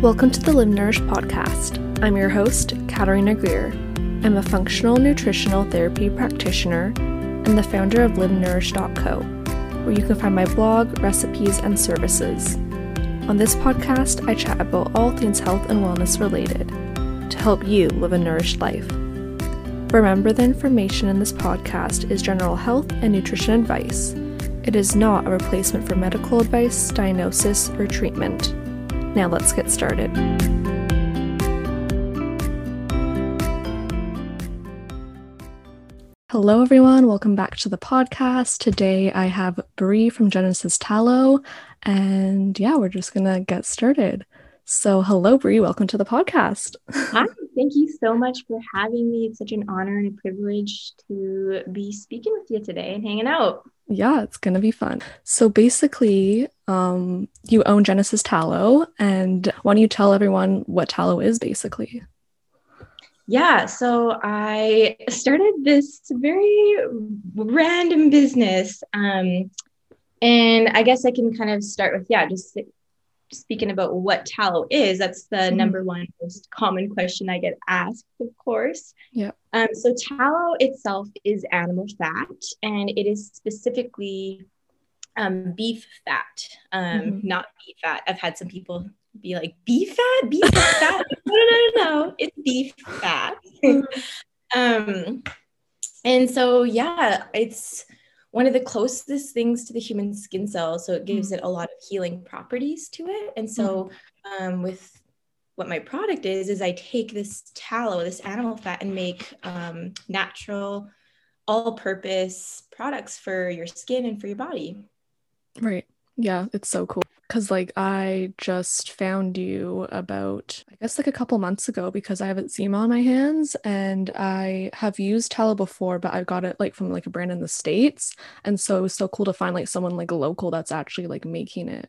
Welcome to the Live Nourished podcast. I'm your host, Katarina Greer. I'm a functional nutritional therapy practitioner and the founder of LiveNourished.co, where you can find my blog, recipes, and services. On this podcast, I chat about all things health and wellness related to help you live a nourished life. Remember, the information in this podcast is general health and nutrition advice. It is not a replacement for medical advice, diagnosis, or treatment. Now let's get started. Hello, everyone. Welcome back to the podcast. Today I have Brie from Genesis Tallow, and yeah, we're just gonna get started. So, hello, Brie. Welcome to the podcast. Hi. Thank you so much for having me. It's such an honor and a privilege to be speaking with you today and hanging out. Yeah, it's gonna be fun. So basically, um, you own Genesis Tallow, and why don't you tell everyone what tallow is, basically? Yeah, so I started this very random business, um, and I guess I can kind of start with yeah, just speaking about what tallow is, that's the mm-hmm. number one most common question I get asked, of course. Yeah. Um, so tallow itself is animal fat, and it is specifically um, beef fat, um, mm-hmm. not beef fat. I've had some people be like, beef fat, beef fat. no, no, no, no, it's beef fat. Mm-hmm. um, and so yeah, it's one of the closest things to the human skin cell. So it gives mm. it a lot of healing properties to it. And so mm. um, with what my product is, is I take this tallow, this animal fat, and make um, natural, all purpose products for your skin and for your body. Right. Yeah, it's so cool. Cause like I just found you about I guess like a couple months ago because I have eczema on my hands and I have used tallow before, but I got it like from like a brand in the States. And so it was so cool to find like someone like local that's actually like making it.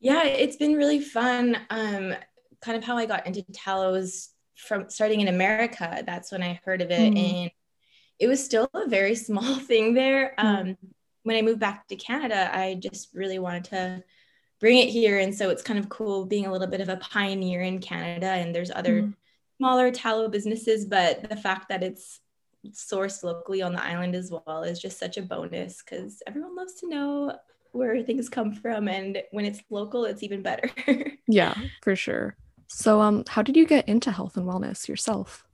Yeah, it's been really fun. Um kind of how I got into tallows from starting in America. That's when I heard of it. Mm. And it was still a very small thing there. Mm. When I moved back to Canada, I just really wanted to bring it here. And so it's kind of cool being a little bit of a pioneer in Canada. And there's other mm. smaller tallow businesses, but the fact that it's sourced locally on the island as well is just such a bonus because everyone loves to know where things come from. And when it's local, it's even better. yeah, for sure. So, um, how did you get into health and wellness yourself?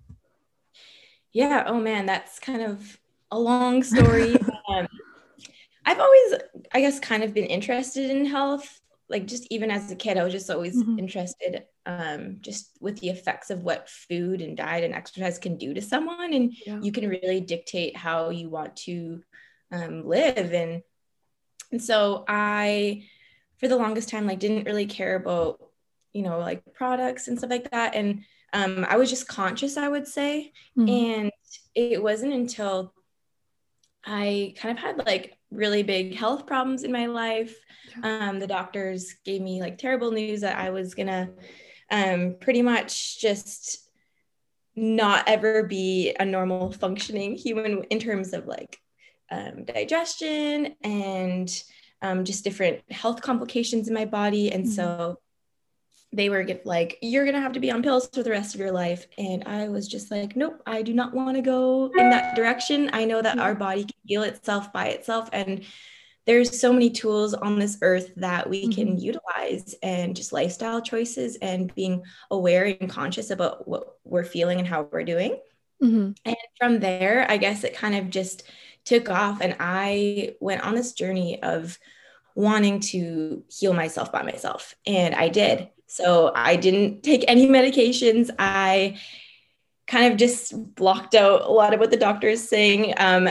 Yeah. Oh man, that's kind of a long story. I've always, I guess, kind of been interested in health like just even as a kid i was just always mm-hmm. interested um, just with the effects of what food and diet and exercise can do to someone and yeah. you can really dictate how you want to um, live and and so i for the longest time like didn't really care about you know like products and stuff like that and um, i was just conscious i would say mm-hmm. and it wasn't until i kind of had like really big health problems in my life um, the doctors gave me like terrible news that I was gonna um, pretty much just not ever be a normal functioning human in terms of like um, digestion and um, just different health complications in my body. And mm-hmm. so they were get, like, you're going to have to be on pills for the rest of your life. And I was just like, nope, I do not want to go in that direction. I know that our body can heal itself by itself. And there's so many tools on this earth that we mm-hmm. can utilize and just lifestyle choices and being aware and conscious about what we're feeling and how we're doing. Mm-hmm. And from there, I guess it kind of just took off and I went on this journey of wanting to heal myself by myself. And I did. So I didn't take any medications. I kind of just blocked out a lot of what the doctor is saying. Um,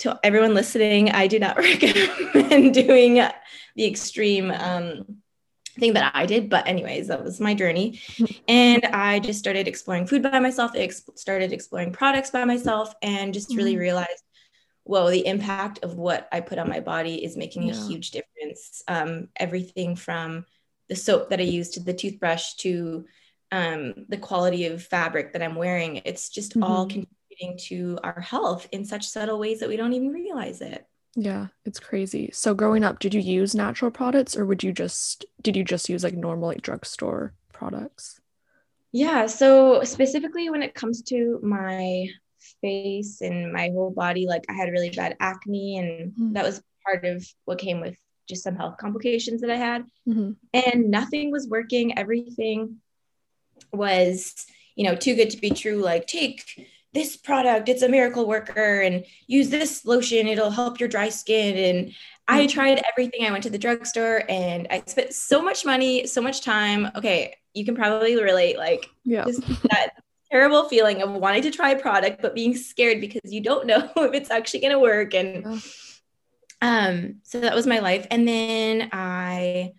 to everyone listening, I do not recommend doing the extreme um, thing that I did. But, anyways, that was my journey. And I just started exploring food by myself, ex- started exploring products by myself, and just really mm-hmm. realized, whoa, the impact of what I put on my body is making yeah. a huge difference. Um, everything from the soap that I use to the toothbrush to um, the quality of fabric that I'm wearing, it's just mm-hmm. all contributing to our health in such subtle ways that we don't even realize it. Yeah, it's crazy. So growing up, did you use natural products or would you just did you just use like normal like drugstore products? Yeah. So specifically when it comes to my face and my whole body, like I had really bad acne, and mm-hmm. that was part of what came with just some health complications that I had. Mm-hmm. And nothing was working. Everything was, you know, too good to be true. Like, take this product, it's a miracle worker, and use this lotion, it'll help your dry skin. And I mm-hmm. tried everything. I went to the drugstore and I spent so much money, so much time. Okay, you can probably relate, like, yeah. that terrible feeling of wanting to try a product, but being scared because you don't know if it's actually going to work. And. Um, so that was my life. And then I,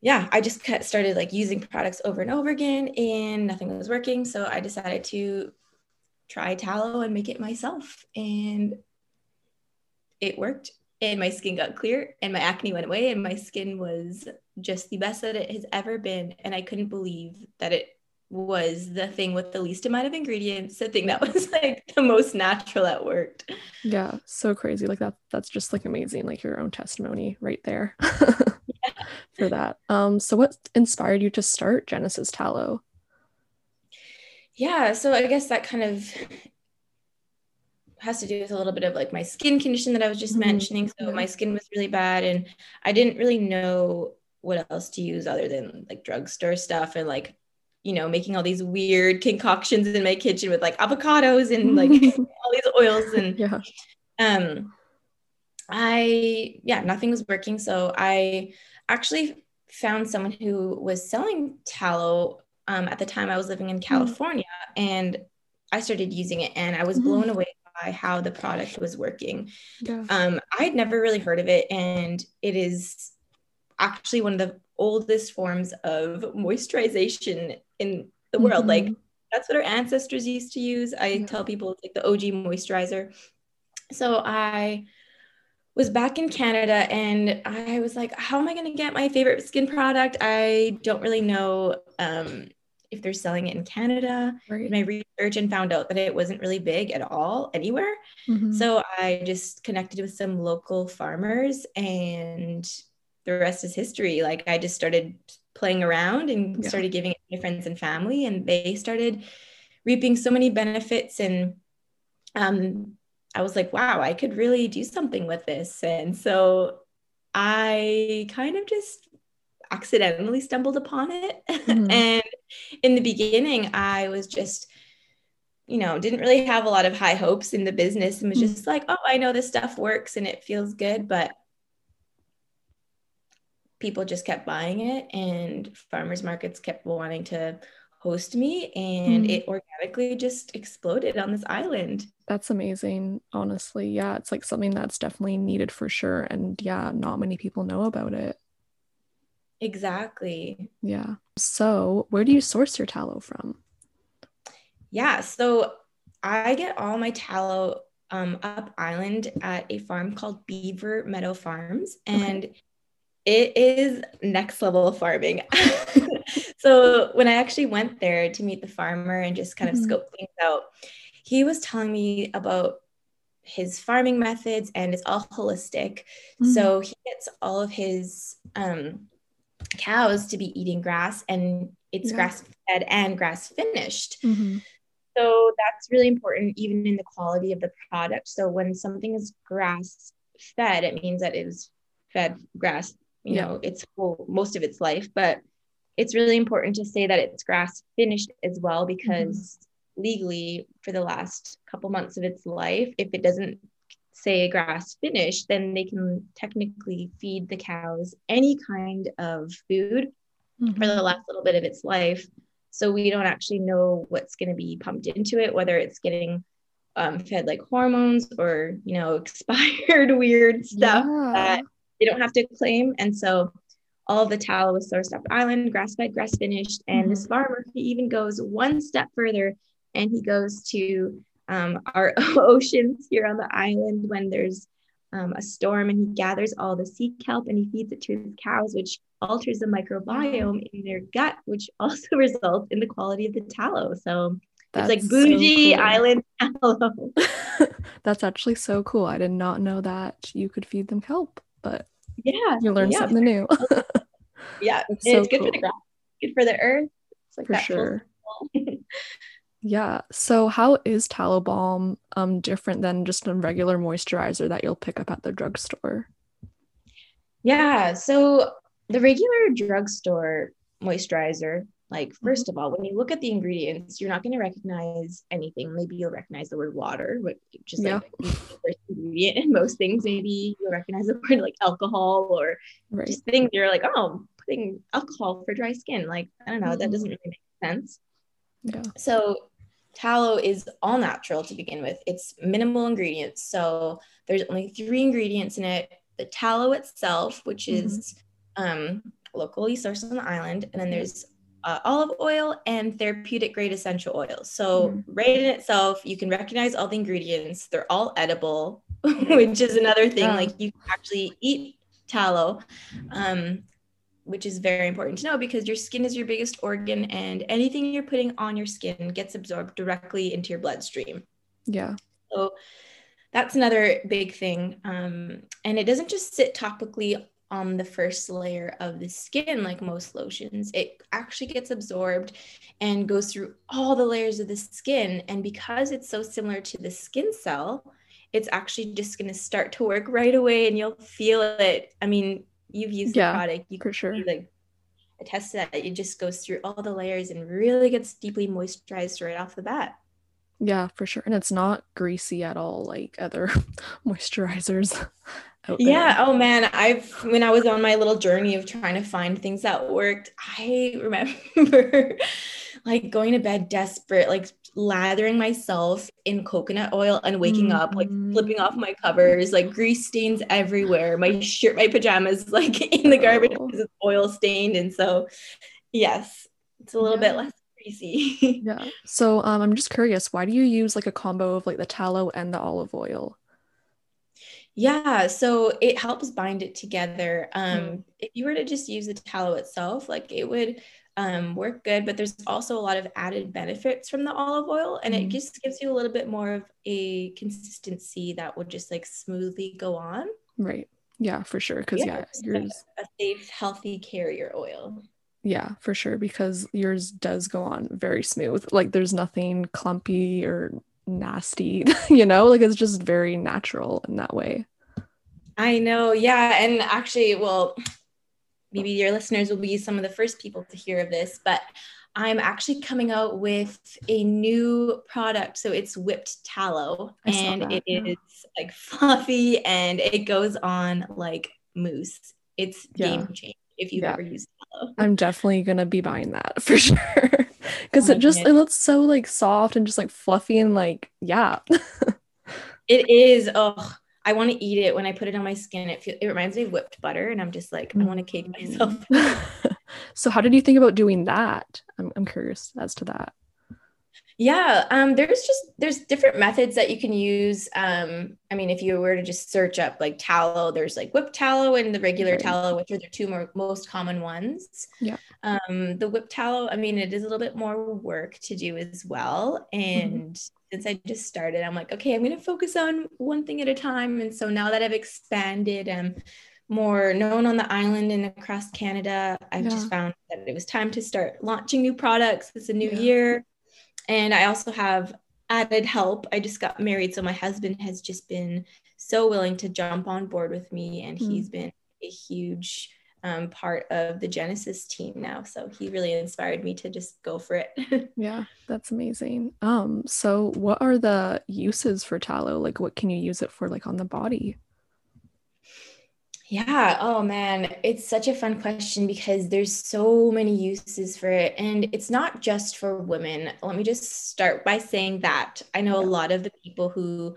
yeah, I just started like using products over and over again and nothing was working. So I decided to try tallow and make it myself. And it worked. And my skin got clear and my acne went away and my skin was just the best that it has ever been. And I couldn't believe that it was the thing with the least amount of ingredients, the thing that was like the most natural that worked. Yeah, so crazy. Like that that's just like amazing, like your own testimony right there for that. Um, so what inspired you to start Genesis Tallow? Yeah, so I guess that kind of has to do with a little bit of like my skin condition that I was just mm-hmm. mentioning. So my skin was really bad and I didn't really know what else to use other than like drugstore stuff and like you know, making all these weird concoctions in my kitchen with like avocados and like all these oils and yeah. um I yeah, nothing was working. So I actually found someone who was selling tallow um, at the time I was living in hmm. California mm. and I started using it and I was mm. blown away by how the product was working. Yeah. Um, I'd never really heard of it and it is actually one of the oldest forms of moisturization in the world. Mm-hmm. Like that's what our ancestors used to use. I yeah. tell people it's like the OG moisturizer. So I was back in Canada and I was like, how am I going to get my favorite skin product? I don't really know um, if they're selling it in Canada. Right. My research and found out that it wasn't really big at all anywhere. Mm-hmm. So I just connected with some local farmers and the rest is history. Like I just started playing around and yeah. started giving it to my friends and family, and they started reaping so many benefits. And um, I was like, wow, I could really do something with this. And so I kind of just accidentally stumbled upon it. Mm-hmm. and in the beginning, I was just you know, didn't really have a lot of high hopes in the business and was mm-hmm. just like, oh, I know this stuff works and it feels good. But people just kept buying it and farmers markets kept wanting to host me and mm. it organically just exploded on this island. That's amazing honestly. Yeah it's like something that's definitely needed for sure and yeah not many people know about it. Exactly. Yeah. So where do you source your tallow from? Yeah so i get all my tallow um, up island at a farm called beaver meadow farms and okay it is next level farming. so when I actually went there to meet the farmer and just kind of mm-hmm. scope things out, he was telling me about his farming methods and it's all holistic. Mm-hmm. So he gets all of his um, cows to be eating grass and it's yeah. grass fed and grass finished. Mm-hmm. So that's really important, even in the quality of the product. So when something is grass fed, it means that it is fed grass you yeah. know its whole most of its life but it's really important to say that it's grass finished as well because mm-hmm. legally for the last couple months of its life if it doesn't say grass finished then they can technically feed the cows any kind of food mm-hmm. for the mm-hmm. last little bit of its life so we don't actually know what's going to be pumped into it whether it's getting um, fed like hormones or you know expired weird stuff yeah. that they don't have to claim. And so all the tallow was sourced off island, grass fed, grass finished. And mm-hmm. this farmer, he even goes one step further and he goes to um, our oceans here on the island when there's um, a storm and he gathers all the sea kelp and he feeds it to his cows, which alters the microbiome in their gut, which also results in the quality of the tallow. So That's it's like bougie so cool. island tallow. That's actually so cool. I did not know that you could feed them kelp but yeah, you learn yeah. something new. yeah, it's, so it's good cool. for the grass. good for the earth. It's like For that sure. Yeah. So how is tallow balm um different than just a regular moisturizer that you'll pick up at the drugstore? Yeah. So the regular drugstore moisturizer, like Mm-hmm. 1st of all, when you look at the ingredients, you're not going to recognize anything. Maybe you'll recognize the word water, which is Yeah. like the first ingredient in most things. Maybe you'll recognize the word like alcohol or Right. just things you're like, oh, I'm putting alcohol for dry skin. Like, I don't know, that Mhm. doesn't really make sense. Yeah. So tallow is all natural to begin with. It's minimal ingredients. So there's only three ingredients in it. The tallow itself, which Mhm. is um, locally sourced on the island, and then there's uh, olive oil and therapeutic grade essential oils. So Mhm. right in itself, you can recognize all the ingredients. They're all edible, which is another thing. Yeah. Like you can actually eat tallow. Um, which is very important to know because your skin is your biggest organ and anything you're putting on your skin gets absorbed directly into your bloodstream. Yeah. So that's another big thing. Um, and it doesn't just sit topically on the first layer of the skin like most lotions. It actually gets absorbed and goes through all the layers of the skin. And because it's so similar to the skin cell, it's actually just going to start to work right away and you'll feel it. I mean, you've used Yeah, the product, you For sure. like attest to that. It just goes through all the layers and really gets deeply moisturized right off the bat. Yeah, for sure. And it's not greasy at all like other moisturizers. Yeah. Oh man, I've when I was on my little journey of trying to find things that worked, I remember like going to bed desperate, like lathering myself in coconut oil and waking up, like Mhm. flipping off my covers, like grease stains everywhere. My shirt, my pajamas, like in the garbage Oh. because it's oil stained. And so, yes, it's a little bit less greasy. Yeah. So um I'm just curious, why do you use like a combo of like the tallow and the olive oil? Yeah, so it helps bind it together. Um, Mm. if you were to just use the tallow itself, like it would um, work good, but there's also a lot of added benefits from the olive oil, and it Mhm. just gives you a little bit more of a consistency that would just like smoothly go on. Right. Yeah, for sure. Because yeah, like yours a safe, healthy carrier oil. yeah, for sure. Because yours does go on very smooth. Like there's nothing clumpy or nasty, you know? Like it's just very natural in that way. I know, yeah, and actually, well, maybe your listeners will be some of the first people to hear of this, but I'm actually coming out with a new product. So it's whipped tallow, and that, it yeah. is like fluffy and it goes on like mousse. It's Yeah. game changing if you've Yeah. ever used. I'm definitely gonna be buying that for sure. Because Oh it just it looks so like soft and just like fluffy and like yeah. It is. Oh, I want to eat it when I put it on my skin. It feel, it reminds me of whipped butter, and I'm just like, I want to cake mm. myself. so how did you think about doing that? I'm I'm curious as to that. Yeah, um, there's just there's different methods that you can use. Um, I mean, if you were to just search up like tallow, there's like whipped tallow and the regular Right. tallow, which are the two more, most common ones. Yeah. Um, the whipped tallow, I mean, it is a little bit more work to do as well. And since I just started, I'm like, okay, I'm gonna focus on one thing at a time. And so now that I've expanded and more known on the island and across Canada, I've Yeah. just found that it was time to start launching new products. It's a new Yeah. year. And I also have added help. I just got married, so my husband has just been so willing to jump on board with me, and Mm. he's been a huge um, part of the Genesis team now. So he really inspired me to just go for it. Yeah, that's amazing. Um, so what are the uses for tallow? Like what can you use it for like on the body? Yeah. Oh man, it's such a fun question because there's so many uses for it. And it's not just for women. Let me just start by saying that I know a lot of the people who,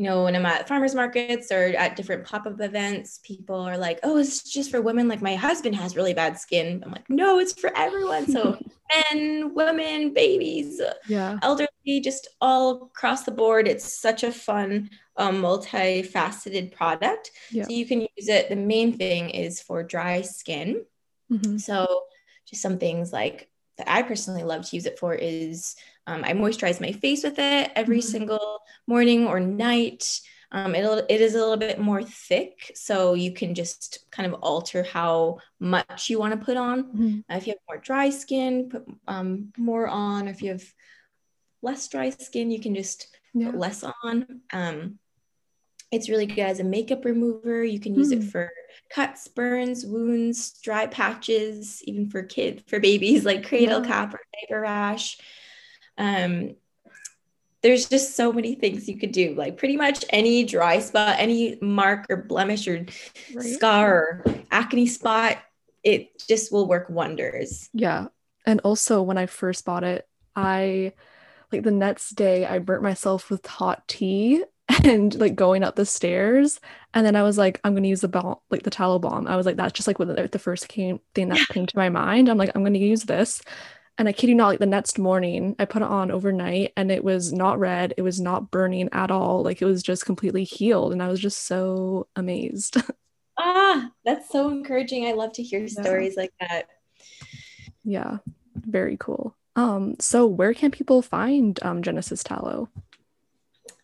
you know, when I'm at farmers markets or at different pop up events, people are like, oh, it's just for women. Like my husband has really bad skin. I'm like, no, it's for everyone. So men, women, babies, Yeah. elderly, just all across the board. It's such a fun, um, multifaceted product. Yeah. So you can use it. The main thing is for dry skin. Mhm. So just some things like that I personally love to use it for is um, I moisturize my face with it every Mhm. single morning or night. Um, it'll, it is a little bit more thick, so you can just kind of alter how much you want to put on. Mm-hmm. Uh, if you have more dry skin, put um, more on. Or if you have less dry skin, you can just Yeah. put less on. Um, it's really good as a makeup remover. You can use it Hmm. for cuts, burns, wounds, dry patches, even for kids, for babies like cradle Yeah. cap or diaper rash. Um, there's just so many things you could do. Like pretty much any dry spot, any mark or blemish or Right. scar or acne spot, it just will work wonders. Yeah. And also when I first bought it, I like the next day I burnt myself with hot tea and like going up the stairs. And then I was like, I'm gonna use the balm, like the tallow balm. I was like, that's just like what the, the first came thing that came to my mind. I'm like, I'm gonna use this. And I kid you not, like the next morning, I put it on overnight and it was not red, it was not burning at all. Like it was just completely healed. And I was just so amazed. Ah, that's so encouraging. I love to hear Yeah. stories like that. yeah, very cool. Um, so where can people find um Genesis Tallow?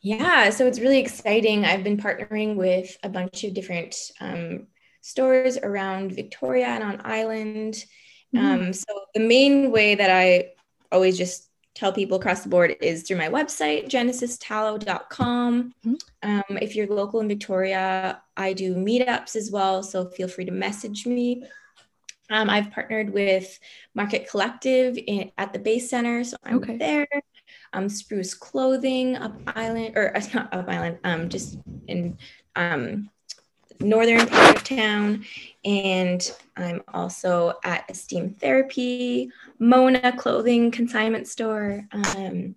Yeah, so it's really exciting. I've been partnering with a bunch of different um, stores around Victoria and on Island. Mhm. Um, so the main way that I always just tell people across the board is through my website, genesistallow.com. Mhm. Um, if you're local in Victoria, I do meetups as well, so feel free to message me. Um, I've partnered with Market Collective in, at the Base Center, so I'm Okay. there. Um, Spruce Clothing up island, or uh, not up island, um, just in um, northern part of town. And I'm also at Esteem Therapy, Mona Clothing Consignment Store, um,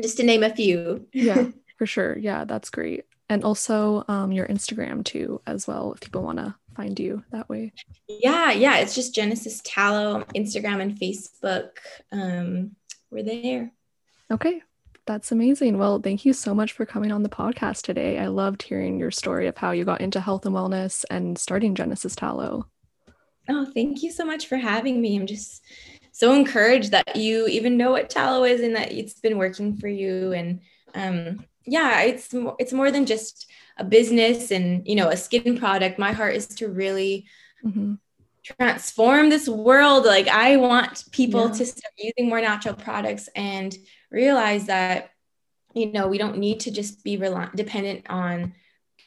just to name a few. yeah for sure yeah that's great and also um your instagram too as well if people want to find you that way Yeah, yeah, it's just Genesis Tallow, Instagram and Facebook. Um, we're there. okay that's amazing well thank you so much for coming on the podcast today i loved hearing your story of how you got into health and wellness and starting genesis tallow Oh, thank you so much for having me. I'm just so encouraged that you even know what tallow is and that it's been working for you. And um, yeah, it's mo- it's more than just a business and you know a skin product. My heart is to really Mhm. Transform this world. Like I want people Yeah. to start using more natural products and realize that you know we don't need to just be rely- dependent on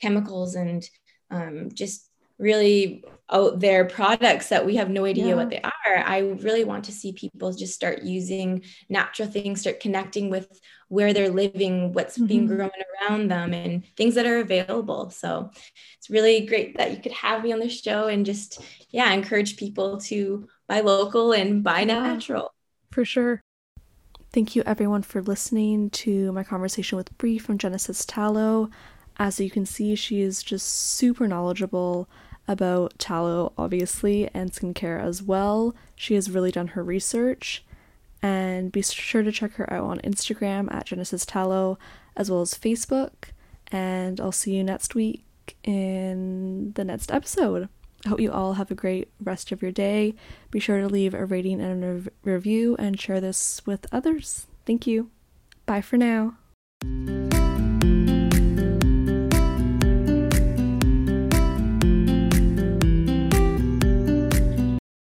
chemicals and um, just really out there products that we have no idea Yeah. what they are. I really want to see people just start using natural things, start connecting with where they're living, what's being Mhm. grown around them, and things that are available. So it's really great that you could have me on the show and just, yeah, encourage people to buy local and buy natural. For sure. Thank you, everyone, for listening to my conversation with Bree from Genesis Tallow. As you can see, she is just super knowledgeable about tallow, obviously, and skincare as well. She has really done her research. And be sure to check her out on Instagram at Genesis Tallow as well as Facebook. And I'll see you next week in the next episode. I hope you all have a great rest of your day. Be sure to leave a rating and a rev- review and share this with others. Thank you. Bye for now.